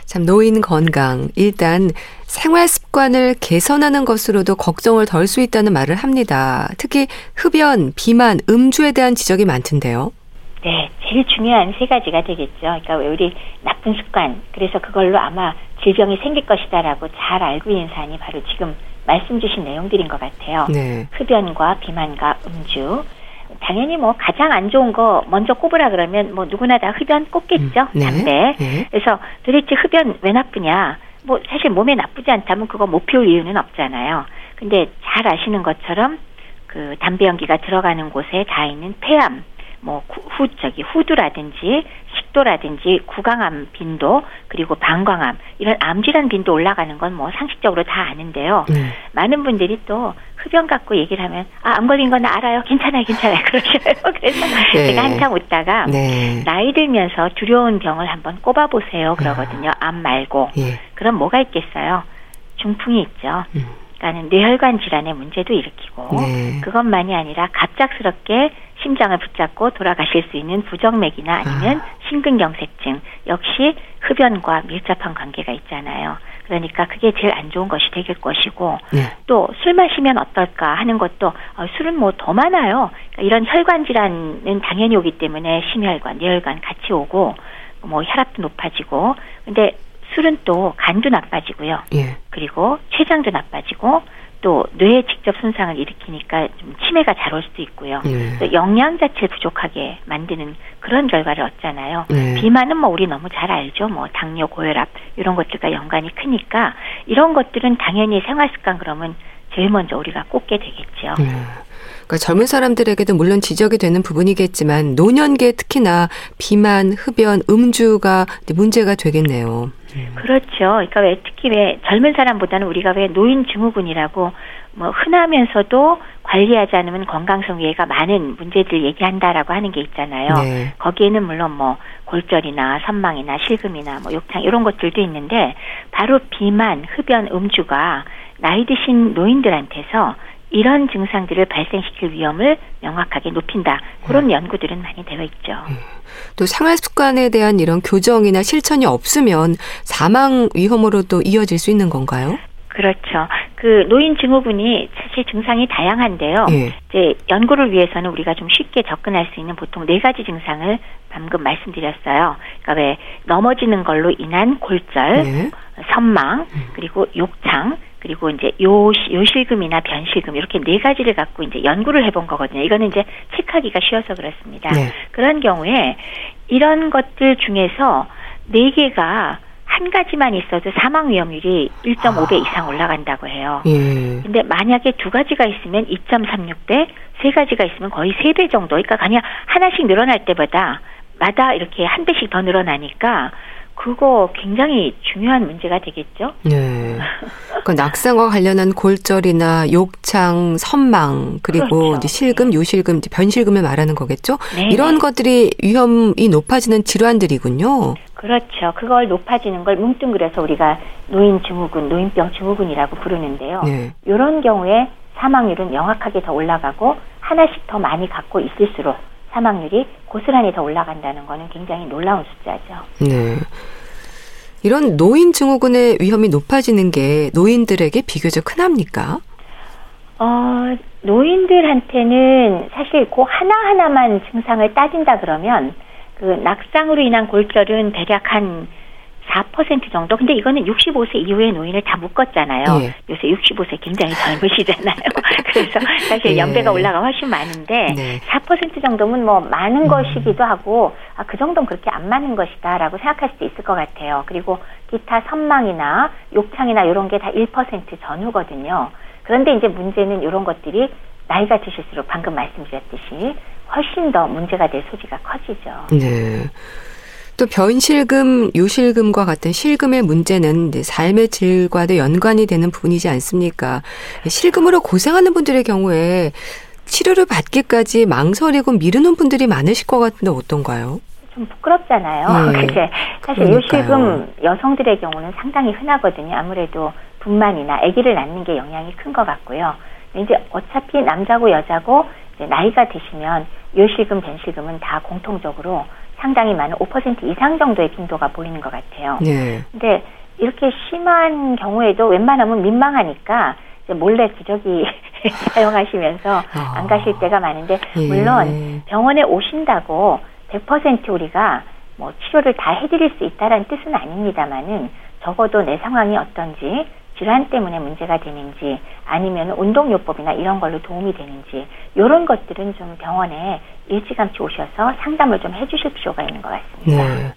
참 노인 건강 일단 생활 습관을 개선하는 것으로도 걱정을 덜 수 있다는 말을 합니다. 특히 흡연, 비만, 음주에 대한 지적이 많던데요. 네, 제일 중요한 세 가지가 되겠죠. 그러니까 우리 나쁜 습관, 그래서 그걸로 아마 질병이 생길 것이다라고 잘 알고 있는 사안이 바로 지금 말씀 주신 내용들인 것 같아요. 네. 흡연과 비만과 음주. 당연히 뭐 가장 안 좋은 거 먼저 꼽으라 그러면 뭐 누구나 다 흡연 꼽겠죠. 음, 네. 담배. 네. 그래서 도대체 흡연 왜 나쁘냐? 뭐 사실 몸에 나쁘지 않다면 그거 못 피울 이유는 없잖아요. 근데 잘 아시는 것처럼 그 담배 연기가 들어가는 곳에 다 있는 폐암, 뭐 후, 저기 후두라든지 식도라든지 구강암 빈도 그리고 방광암 이런 암 질환 빈도 올라가는 건 뭐 상식적으로 다 아는데요. 네. 많은 분들이 또 흡연 갖고 얘기를 하면 아 암 걸린 건 알아요. 괜찮아요, 괜찮아요. 그러셔요. 그래서 네. 제가 한참 웃다가 네. 나이 들면서 두려운 병을 한번 꼽아 보세요. 그러거든요. 암 말고. 예. 그럼 뭐가 있겠어요? 중풍이 있죠. 음. 그러니까는 뇌혈관 질환의 문제도 일으키고 네. 그것만이 아니라 갑작스럽게 심장을 붙잡고 돌아가실 수 있는 부정맥이나 아니면 아. 심근경색증 역시 흡연과 밀접한 관계가 있잖아요. 그러니까 그게 제일 안 좋은 것이 되길 것이고 네. 또술 마시면 어떨까 하는 것도 어, 술은 뭐 더 많아요. 그러니까 이런 혈관 질환은 당연히 오기 때문에 심혈관, 뇌혈관 같이 오고 뭐 혈압도 높아지고 근데 술은 또 간도 나빠지고요. 예. 그리고 췌장도 나빠지고 또 뇌에 직접 손상을 일으키니까 좀 치매가 잘 올 수도 있고요. 네. 또 영양 자체를 부족하게 만드는 그런 결과를 얻잖아요. 네. 비만은 뭐 우리 너무 잘 알죠. 뭐 당뇨, 고혈압 이런 것들과 연관이 크니까 이런 것들은 당연히 생활 습관 그러면 제일 먼저 우리가 꼽게 되겠죠. 네. 그러니까 젊은 사람들에게도 물론 지적이 되는 부분이겠지만 노년기에 특히나 비만, 흡연, 음주가 문제가 되겠네요. 그렇죠. 그러니까 왜 특히 왜 젊은 사람보다는 우리가 왜 노인 증후군이라고 뭐 흔하면서도 관리하지 않으면 건강성 위해가 많은 문제들 얘기한다라고 하는 게 있잖아요. 네. 거기에는 물론 뭐 골절이나 선망이나 실금이나 뭐 욕탕 이런 것들도 있는데 바로 비만, 흡연, 음주가 나이 드신 노인들한테서 이런 증상들을 발생시킬 위험을 명확하게 높인다. 그런 음. 연구들은 많이 되어 있죠. 음. 또 생활 습관에 대한 이런 교정이나 실천이 없으면 사망 위험으로도 이어질 수 있는 건가요? 그렇죠. 그 노인 증후군이 사실 증상이 다양한데요. 예. 이제 연구를 위해서는 우리가 좀 쉽게 접근할 수 있는 보통 네 가지 증상을 방금 말씀드렸어요. 그러니까 왜 넘어지는 걸로 인한 골절, 예. 선망, 음. 그리고 욕창, 그리고 이제 요, 요실금이나 변실금 이렇게 네 가지를 갖고 이제 연구를 해본 거거든요. 이거는 이제 체크하기가 쉬워서 그렇습니다. 네. 그런 경우에 이런 것들 중에서 네 개가 한 가지만 있어도 사망 위험률이 1.5배 아. 이상 올라간다고 해요. 예. 근데 만약에 두 가지가 있으면 2.36배, 세 가지가 있으면 거의 세 배 정도. 그러니까 그냥 하나씩 늘어날 때보다 마다 이렇게 한 배씩 더 늘어나니까 그거 굉장히 중요한 문제가 되겠죠. 네. 그 낙상과 관련한 골절이나 욕창, 선망 그리고 그렇죠. 실금, 요실금, 변실금을 말하는 거겠죠. 네 이런 것들이 위험이 높아지는 질환들이군요. 그렇죠. 그걸 높아지는 걸 뭉뚱그려서 우리가 노인 증후군, 노인병 증후군이라고 부르는데요. 네. 이런 경우에 사망률은 명확하게 더 올라가고 하나씩 더 많이 갖고 있을수록 사망률이 고스란히 더 올라간다는 것은 굉장히 놀라운 숫자죠. 네. 이런 노인 증후군의 위험이 높아지는 게 노인들에게 비교적 흔합니까? 어, 노인들한테는 사실 그 하나하나만 증상을 따진다 그러면 그 낙상으로 인한 골절은 대략 한 4% 정도. 근데 이거는 65세 이후의 노인을 다 묶었잖아요. 예. 요새 65세 굉장히 젊으시잖아요. 그래서 사실 예. 연배가 올라가 훨씬 많은데 네. 4% 정도면 뭐 많은 음. 것이기도 하고 아, 그 정도는 그렇게 안 많은 것이다라고 생각할 수도 있을 것 같아요. 그리고 기타 선망이나 욕창이나 이런 게 다 1% 전후거든요. 그런데 이제 문제는 이런 것들이 나이가 드실수록 방금 말씀드렸듯이 훨씬 더 문제가 될 소지가 커지죠. 네. 또 변실금, 요실금과 같은 실금의 문제는 삶의 질과도 연관이 되는 부분이지 않습니까? 실금으로 고생하는 분들의 경우에 치료를 받기까지 망설이고 미루는 분들이 많으실 것 같은데 어떤가요? 좀 부끄럽잖아요. 네. 그게 사실 그러니까요. 요실금 여성들의 경우는 상당히 흔하거든요. 아무래도 분만이나 아기를 낳는 게 영향이 큰 것 같고요. 이제 어차피 남자고 여자고 나이가 드시면 요실금, 변실금은 다 공통적으로 상당히 많은 5% 이상 정도의 빈도가 보이는 것 같아요. 네. 근데 이렇게 심한 경우에도 웬만하면 민망하니까 몰래 기저귀 사용하시면서 어. 안 가실 때가 많은데 예. 물론 병원에 오신다고 100% 우리가 뭐 치료를 다 해드릴 수 있다라는 뜻은 아닙니다만은 적어도 내 상황이 어떤지 질환 때문에 문제가 되는지 아니면 운동요법이나 이런 걸로 도움이 되는지 이런 것들은 좀 병원에 일찌감치 오셔서 상담을 좀 해주실 필요가 있는 것 같습니다. 네.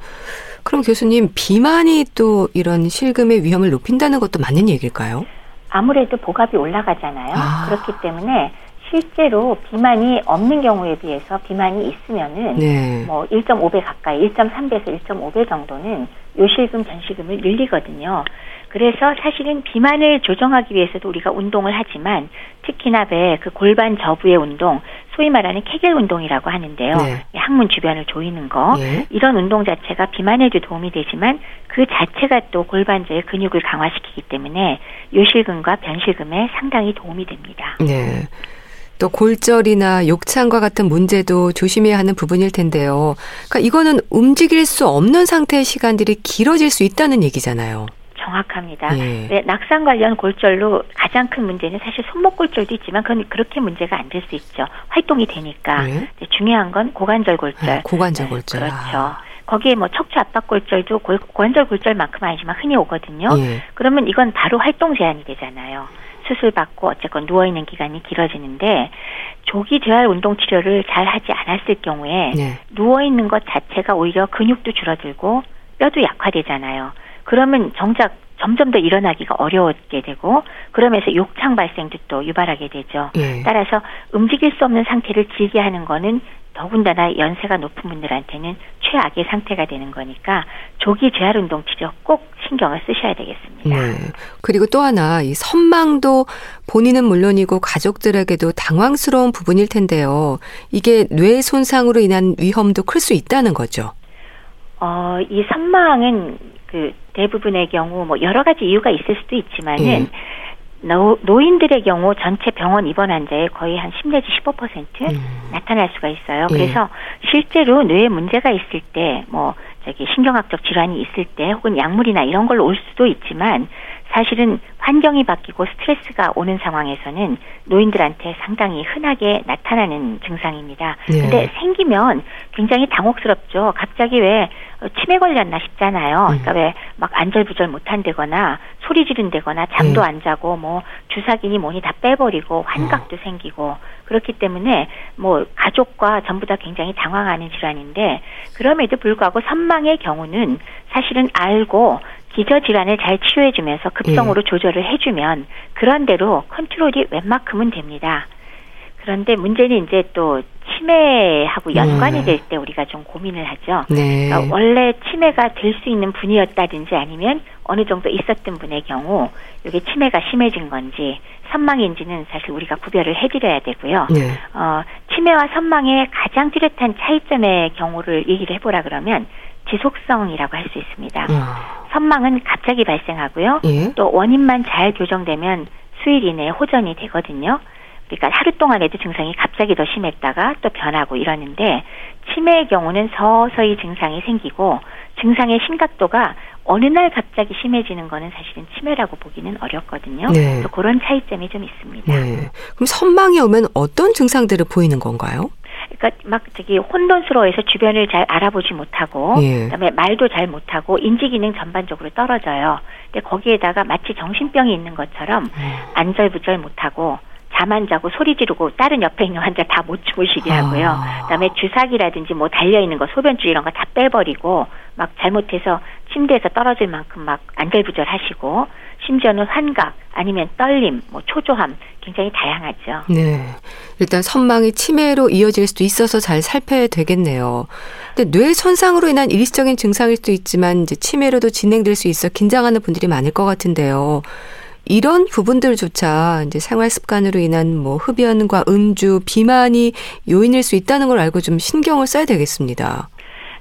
그럼 교수님 비만이 또 이런 실금의 위험을 높인다는 것도 맞는 얘기일까요? 아무래도 보갑이 올라가잖아요. 아. 그렇기 때문에 실제로 비만이 없는 경우에 비해서 비만이 있으면은 네. 뭐 1.5배 가까이 1.3배에서 1.5배 정도는 요실금 전실금을 늘리거든요. 그래서 사실은 비만을 조정하기 위해서도 우리가 운동을 하지만 특히나 배 그 골반 저부의 운동, 소위 말하는 케겔 운동이라고 하는데요. 네. 항문 주변을 조이는 거. 네. 이런 운동 자체가 비만에도 도움이 되지만 그 자체가 또 골반저의 근육을 강화시키기 때문에 요실금과 변실금에 상당히 도움이 됩니다. 네. 또 골절이나 욕창과 같은 문제도 조심해야 하는 부분일 텐데요. 그러니까 이거는 움직일 수 없는 상태의 시간들이 길어질 수 있다는 얘기잖아요. 정확합니다. 예. 네, 낙상 관련 골절로 가장 큰 문제는 사실 손목 골절도 있지만 그건 그렇게 문제가 안 될 수 있죠. 활동이 되니까. 예. 네, 중요한 건 고관절 골절. 네, 고관절 골절. 네, 그렇죠. 아. 거기에 뭐 척추 압박 골절도 고관절 골절만큼 아니지만 흔히 오거든요. 예. 그러면 이건 바로 활동 제한이 되잖아요. 수술 받고 어쨌건 누워 있는 기간이 길어지는데 조기 재활 운동 치료를 잘 하지 않았을 경우에 네. 누워 있는 것 자체가 오히려 근육도 줄어들고 뼈도 약화되잖아요. 그러면 정작 점점 더 일어나기가 어려웠게 되고 그러면서 욕창 발생도 또 유발하게 되죠. 예. 따라서 움직일 수 없는 상태를 길게 하는 거는 더군다나 연세가 높은 분들한테는 최악의 상태가 되는 거니까 조기 재활 운동 치료 꼭 신경을 쓰셔야 되겠습니다. 네. 그리고 또 하나 이 선망도 본인은 물론이고 가족들에게도 당황스러운 부분일 텐데요. 이게 뇌 손상으로 인한 위험도 클 수 있다는 거죠. 어, 이 섬망은 그 대부분의 경우 뭐 여러 가지 이유가 있을 수도 있지만은 네. 노, 노인들의 경우 전체 병원 입원 환자의 거의 한 10 내지 15% 음. 나타날 수가 있어요. 예. 그래서 실제로 뇌에 문제가 있을 때, 뭐, 저기 신경학적 질환이 있을 때 혹은 약물이나 이런 걸로 올 수도 있지만 사실은 환경이 바뀌고 스트레스가 오는 상황에서는 노인들한테 상당히 흔하게 나타나는 증상입니다. 네. 근데 생기면 굉장히 당혹스럽죠. 갑자기 왜 치매 걸렸나 싶잖아요. 음. 그러니까 왜 막 안절부절 못한다거나 소리 지른다거나 잠도 음. 안 자고 뭐 주사기니 뭐니 다 빼버리고 환각도 어. 생기고 그렇기 때문에 뭐 가족과 전부 다 굉장히 당황하는 질환인데 그럼에도 불구하고 선망의 경우는 사실은 알고 기저 질환을 잘 치료해 주면서 급성으로 예. 조절을 해 주면 그런 대로 컨트롤이 웬만큼은 됩니다. 그런데 문제는 이제 또 치매하고 연관이 음. 될때 우리가 좀 고민을 하죠. 네. 그러니까 원래 치매가 될 수 있는 분이었다든지 아니면 어느 정도 있었던 분의 경우 이게 치매가 심해진 건지 선망인지는 사실 우리가 구별을 해드려야 되고요. 네. 어, 치매와 선망의 가장 뚜렷한 차이점의 경우를 얘기를 해보라 그러면 지속성이라고 할 수 있습니다. 음. 선망은 갑자기 발생하고요. 예? 또 원인만 잘 교정되면 수일 이내에 호전이 되거든요. 그러니까 하루 동안에도 증상이 갑자기 더 심했다가 또 변하고 이러는데 치매의 경우는 서서히 증상이 생기고 증상의 심각도가 어느 날 갑자기 심해지는 거는 사실은 치매라고 보기는 어렵거든요. 네. 그런 차이점이 좀 있습니다. 네. 그럼 선망이 오면 어떤 증상들을 보이는 건가요? 그러니까 막 저기 혼돈스러워해서 주변을 잘 알아보지 못하고 예. 그다음에 말도 잘 못하고 인지 기능 전반적으로 떨어져요. 근데 거기에다가 마치 정신병이 있는 것처럼 음. 안절부절 못하고 잠안 자고 소리 지르고 다른 옆에 있는 환자 다 못 주무시게 하고요. 아. 그다음에 주사기라든지 뭐 달려 있는 거 소변줄 이런 거 다 빼버리고 막 잘못해서 침대에서 떨어질 만큼 막 안절부절하시고 심지어는 환각 아니면 떨림, 뭐 초조함 굉장히 다양하죠. 네. 일단 선망이 치매로 이어질 수도 있어서 잘 살펴야 되겠네요. 근데 뇌 손상으로 인한 일시적인 증상일 수도 있지만 이제 치매로도 진행될 수 있어 긴장하는 분들이 많을 것 같은데요. 이런 부분들조차 이제 생활 습관으로 인한 뭐 흡연과 음주, 비만이 요인일 수 있다는 걸 알고 좀 신경을 써야 되겠습니다.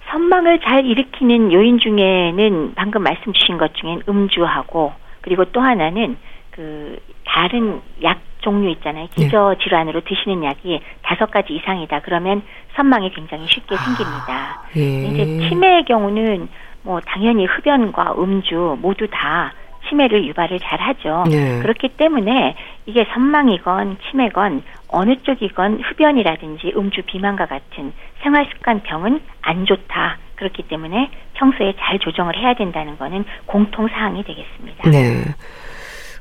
선망을 잘 일으키는 요인 중에는 방금 말씀 주신 것 중엔 음주하고 그리고 또 하나는 그 다른 약 종류 있잖아요. 네. 기저 질환으로 드시는 약이 다섯 가지 이상이다. 그러면 선망이 굉장히 쉽게 생깁니다. 아, 예. 이제 치매의 경우는 뭐 당연히 흡연과 음주 모두 다 치매를 유발을 잘 하죠. 네. 그렇기 때문에 이게 선망이건 치매건 어느 쪽이건 흡연이라든지 음주 비만과 같은 생활 습관 병은 안 좋다. 그렇기 때문에 평소에 잘 조정을 해야 된다는 거는 공통 사항이 되겠습니다. 네.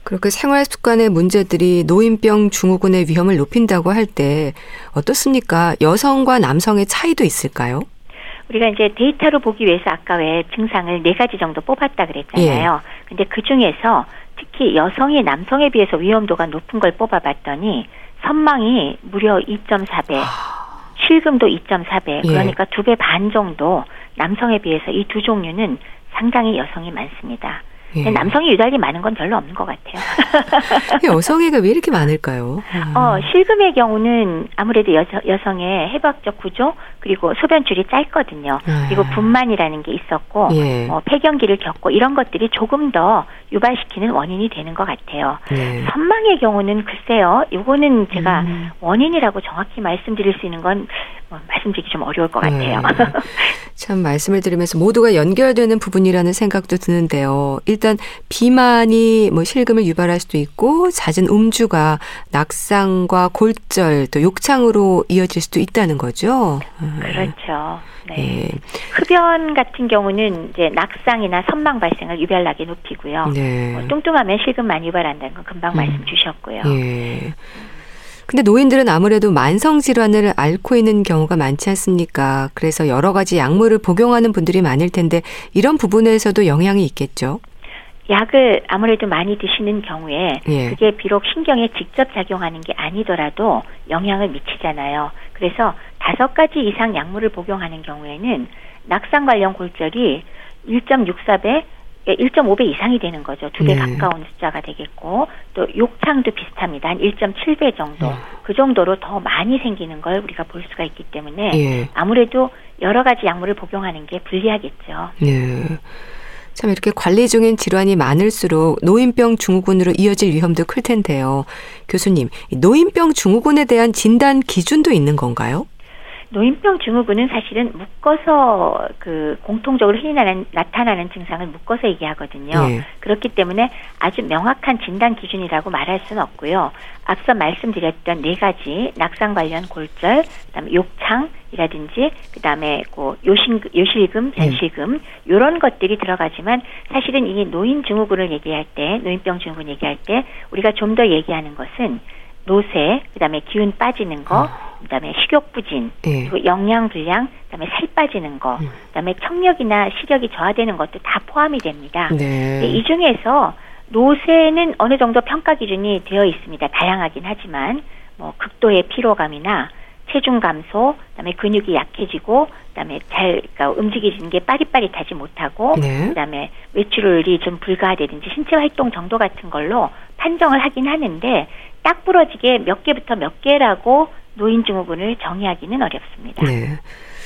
그렇게 생활 습관의 문제들이 노인병 증후군의 위험을 높인다고 할 때 어떻습니까? 여성과 남성의 차이도 있을까요? 우리가 이제 데이터로 보기 위해서 아까 왜 증상을 네 가지 정도 뽑았다 그랬잖아요. 예. 근데 그 중에서 특히 여성이 남성에 비해서 위험도가 높은 걸 뽑아봤더니 선망이 무려 2.4배, 실금도 2.4배, 예. 그러니까 두 배 반 정도 남성에 비해서 이 두 종류는 상당히 여성이 많습니다. 예. 남성이 유달리 많은 건 별로 없는 것 같아요. 여성애가 왜 이렇게 많을까요? 음. 어, 실금의 경우는 아무래도 여, 여성의 해부학적 구조 그리고 소변줄이 짧거든요. 아. 그리고 분만이라는 게 있었고 예. 어, 폐경기를 겪고 이런 것들이 조금 더 유발시키는 원인이 되는 것 같아요. 예. 선망의 경우는 글쎄요, 이거는 제가 음. 원인이라고 정확히 말씀드릴 수 있는 건 뭐, 말씀드리기 좀 어려울 것 같아요. 네. 참 말씀을 들으면서 모두가 연결되는 부분이라는 생각도 드는데요. 일단 비만이 뭐 실금을 유발할 수도 있고 잦은 음주가 낙상과 골절 또 욕창으로 이어질 수도 있다는 거죠. 그렇죠. 네. 네. 흡연 같은 경우는 이제 낙상이나 선망 발생을 유별나게 높이고요. 네. 뭐 뚱뚱하면 실금 많이 유발한다는 건 금방 음. 말씀 주셨고요. 네. 근데 노인들은 아무래도 만성 질환을 앓고 있는 경우가 많지 않습니까? 그래서 여러 가지 약물을 복용하는 분들이 많을 텐데 이런 부분에서도 영향이 있겠죠. 약을 아무래도 많이 드시는 경우에 예. 그게 비록 신경에 직접 작용하는 게 아니더라도 영향을 미치잖아요. 그래서 다섯 가지 이상 약물을 복용하는 경우에는 낙상 관련 골절이 1.64배 1.5배 이상이 되는 거죠. 두배 네. 가까운 숫자가 되겠고 또 욕창도 비슷합니다. 한 1.7배 정도. 네. 그 정도로 더 많이 생기는 걸 우리가 볼 수가 있기 때문에 네. 아무래도 여러 가지 약물을 복용하는 게 불리하겠죠. 네. 참 이렇게 관리 중인 질환이 많을수록 노인병 증후군으로 이어질 위험도 클 텐데요. 교수님, 노인병 증후군에 대한 진단 기준도 있는 건가요? 노인병 증후군은 사실은 묶어서 그 공통적으로 흔히 나타나는 증상을 묶어서 얘기하거든요. 네. 그렇기 때문에 아주 명확한 진단 기준이라고 말할 수는 없고요. 앞서 말씀드렸던 네 가지 낙상 관련 골절, 그다음에 욕창 이라든지 그다음에 그 요신 요실금, 전실금 네. 이런 것들이 들어가지만 사실은 이 노인 증후군을 얘기할 때 노인병 증후군 얘기할 때 우리가 좀 더 얘기하는 것은 노쇠, 그다음에 기운 빠지는 거, 아. 그다음에 식욕 부진, 네. 그리고 영양 불량, 그다음에 살 빠지는 거, 음. 그다음에 청력이나 시력이 저하되는 것도 다 포함이 됩니다. 네. 이 중에서 노쇠는 어느 정도 평가 기준이 되어 있습니다. 다양하긴 하지만 뭐 극도의 피로감이나 체중 감소, 그다음에 근육이 약해지고, 그다음에 잘 그러니까 움직이는 게 빠릿빠릿하지 못하고, 네. 그다음에 외출이 좀 불가하다든지 신체 활동 정도 같은 걸로 판정을 하긴 하는데 딱 부러지게 몇 개부터 몇 개라고 노인 증후군을 정의하기는 어렵습니다. 네.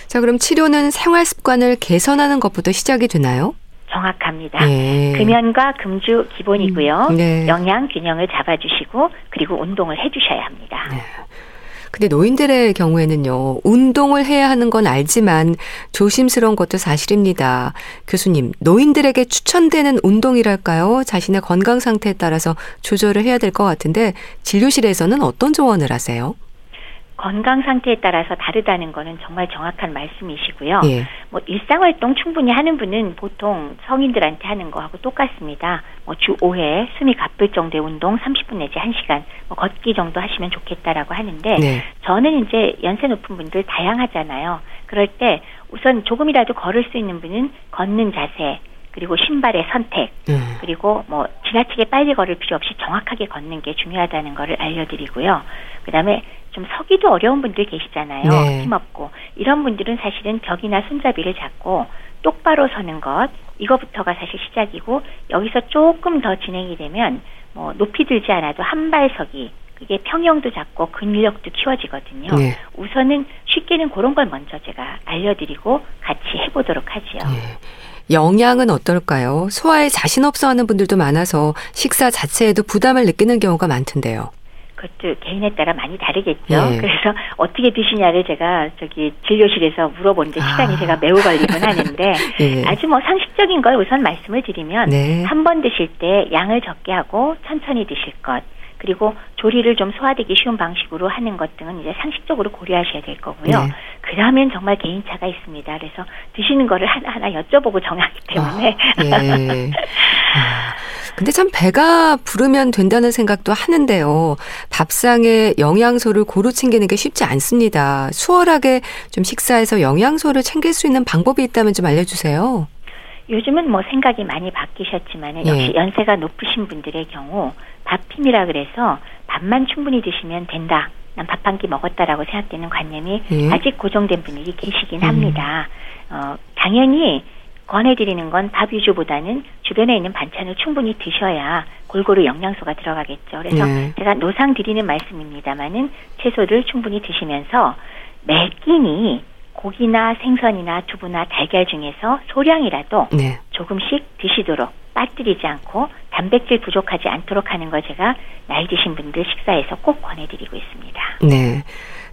자, 그럼 치료는 생활 습관을 개선하는 것부터 시작이 되나요? 정확합니다. 네. 금연과 금주 기본이고요. 음, 네. 영양 균형을 잡아주시고 그리고 운동을 해주셔야 합니다. 네. 근데 노인들의 경우에는요, 운동을 해야 하는 건 알지만 조심스러운 것도 사실입니다. 교수님, 노인들에게 추천되는 운동이랄까요? 자신의 건강 상태에 따라서 조절을 해야 될 것 같은데 진료실에서는 어떤 조언을 하세요? 건강 상태에 따라서 다르다는 거는 정말 정확한 말씀이시고요. 예. 뭐 일상 활동 충분히 하는 분은 보통 성인들한테 하는 거하고 똑같습니다. 뭐 주 5회 숨이 가쁠 정도의 운동 30분 내지 1시간 뭐 걷기 정도 하시면 좋겠다라고 하는데 네. 저는 이제 연세 높은 분들 다양하잖아요. 그럴 때 우선 조금이라도 걸을 수 있는 분은 걷는 자세 그리고 신발의 선택, 네. 그리고 뭐 지나치게 빨리 걸을 필요 없이 정확하게 걷는 게 중요하다는 거를 알려드리고요. 그다음에 좀 서기도 어려운 분들 계시잖아요. 네. 힘없고 이런 분들은 사실은 벽이나 손잡이를 잡고 똑바로 서는 것 이거부터가 사실 시작이고 여기서 조금 더 진행이 되면 뭐 높이 들지 않아도 한 발 서기 그게 평형도 잡고 근력도 키워지거든요. 네. 우선은 쉽게는 그런 걸 먼저 제가 알려드리고 같이 해보도록 하지요. 네. 영양은 어떨까요? 소화에 자신 없어 하는 분들도 많아서 식사 자체에도 부담을 느끼는 경우가 많던데요. 그것도 개인에 따라 많이 다르겠죠. 네. 그래서 어떻게 드시냐를 제가 저기 진료실에서 물어본데 아. 시간이 제가 매우 걸리곤 하는데 네. 아주 뭐 상식적인 걸 우선 말씀을 드리면 네. 한번 드실 때 양을 적게 하고 천천히 드실 것 그리고 조리를 좀 소화되기 쉬운 방식으로 하는 것 등은 이제 상식적으로 고려하셔야 될 거고요. 네. 그 다음엔 정말 개인차가 있습니다. 그래서 드시는 거를 하나하나 여쭤보고 정하기 때문에. 아, 네. 아, 근데 참 배가 부르면 된다는 생각도 하는데요. 밥상에 영양소를 고루 챙기는 게 쉽지 않습니다. 수월하게 좀 식사에서 영양소를 챙길 수 있는 방법이 있다면 좀 알려주세요. 요즘은 뭐 생각이 많이 바뀌셨지만 역시 예. 연세가 높으신 분들의 경우 밥힘이라 그래서 밥만 충분히 드시면 된다. 난 밥 한 끼 먹었다라고 생각되는 관념이 예. 아직 고정된 분들이 계시긴 음. 합니다. 어, 당연히 권해드리는 건 밥 위주보다는 주변에 있는 반찬을 충분히 드셔야 골고루 영양소가 들어가겠죠. 그래서 네. 제가 노상 드리는 말씀입니다만은 채소를 충분히 드시면서 매 끼니 고기나 생선이나 두부나 달걀 중에서 소량이라도 네. 조금씩 드시도록 빠뜨리지 않고 단백질 부족하지 않도록 하는 걸 제가 나이 드신 분들 식사에서 꼭 권해드리고 있습니다. 네.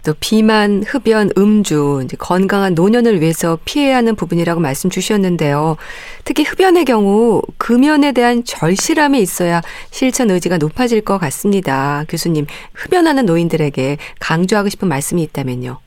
또 비만, 흡연, 음주, 건강한 노년을 위해서 피해야 하는 부분이라고 말씀 주셨는데요. 특히 흡연의 경우 금연에 대한 절실함이 있어야 실천 의지가 높아질 것 같습니다. 교수님, 흡연하는 노인들에게 강조하고 싶은 말씀이 있다면요.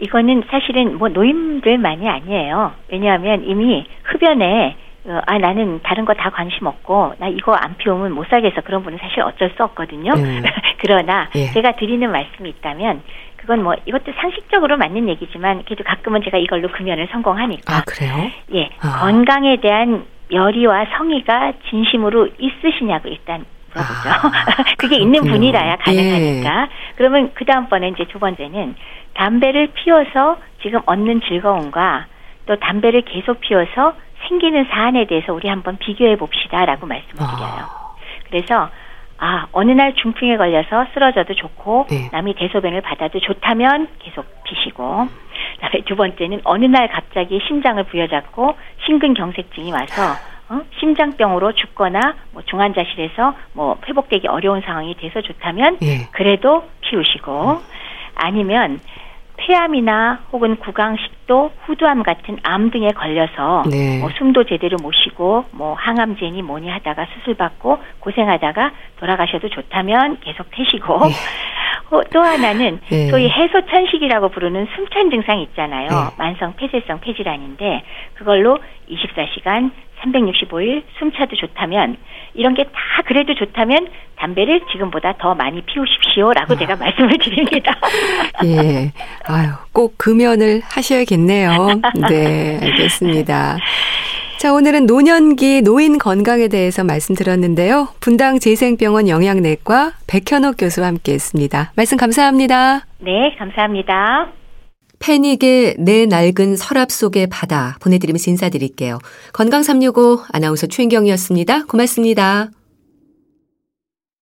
이거는 사실은 뭐 노인들만이 아니에요. 왜냐하면 이미 흡연에 어, 아 나는 다른 거 다 관심 없고 나 이거 안 피우면 못 살겠어 그런 분은 사실 어쩔 수 없거든요. 음. 그러나 예. 제가 드리는 말씀이 있다면 그건 뭐 이것도 상식적으로 맞는 얘기지만 그래도 가끔은 제가 이걸로 금연을 성공하니까. 아 그래요? 예 아. 건강에 대한 열의와 성의가 진심으로 있으시냐고 일단 물어보죠. 아, 그게 있는 분이라야 가능하니까. 예. 그러면 그 다음번에 이제 두 번째는 담배를 피워서 지금 얻는 즐거움과 또 담배를 계속 피워서 생기는 사안에 대해서 우리 한번 비교해 봅시다라고 말씀을 드려요. 아. 그래서 아 어느 날 중풍에 걸려서 쓰러져도 좋고 네. 남이 대소변을 받아도 좋다면 계속 피시고 그다음에 두 번째는 어느 날 갑자기 심장을 부여잡고 심근경색증이 와서 어? 심장병으로 죽거나 뭐 중환자실에서 뭐 회복되기 어려운 상황이 돼서 좋다면 예. 그래도 피우시고 아니면 폐암이나 혹은 구강식도, 후두암 같은 암 등에 걸려서 네. 뭐 숨도 제대로 못 쉬고 뭐 항암제니 뭐니 하다가 수술 받고 고생하다가 돌아가셔도 좋다면 계속 태시고 네. 어, 또 하나는 네. 소위 해소천식이라고 부르는 숨찬 증상 있잖아요. 네. 만성 폐쇄성 폐질환인데 그걸로 24시간 365일 숨차도 좋다면 이런 게 다 그래도 좋다면 담배를 지금보다 더 많이 피우십시오라고 아. 제가 말씀을 드립니다. 예. 아유, 꼭 금연을 하셔야겠네요. 네, 알겠습니다. 자, 오늘은 노년기 노인 건강에 대해서 말씀드렸는데요. 분당 재생병원 영양내과 백현옥 교수와 함께 했습니다. 말씀 감사합니다. 네, 감사합니다. 패닉의 내 낡은 서랍 속의 바다 보내드리면서 인사드릴게요. 건강365 아나운서 최인경이었습니다. 고맙습니다.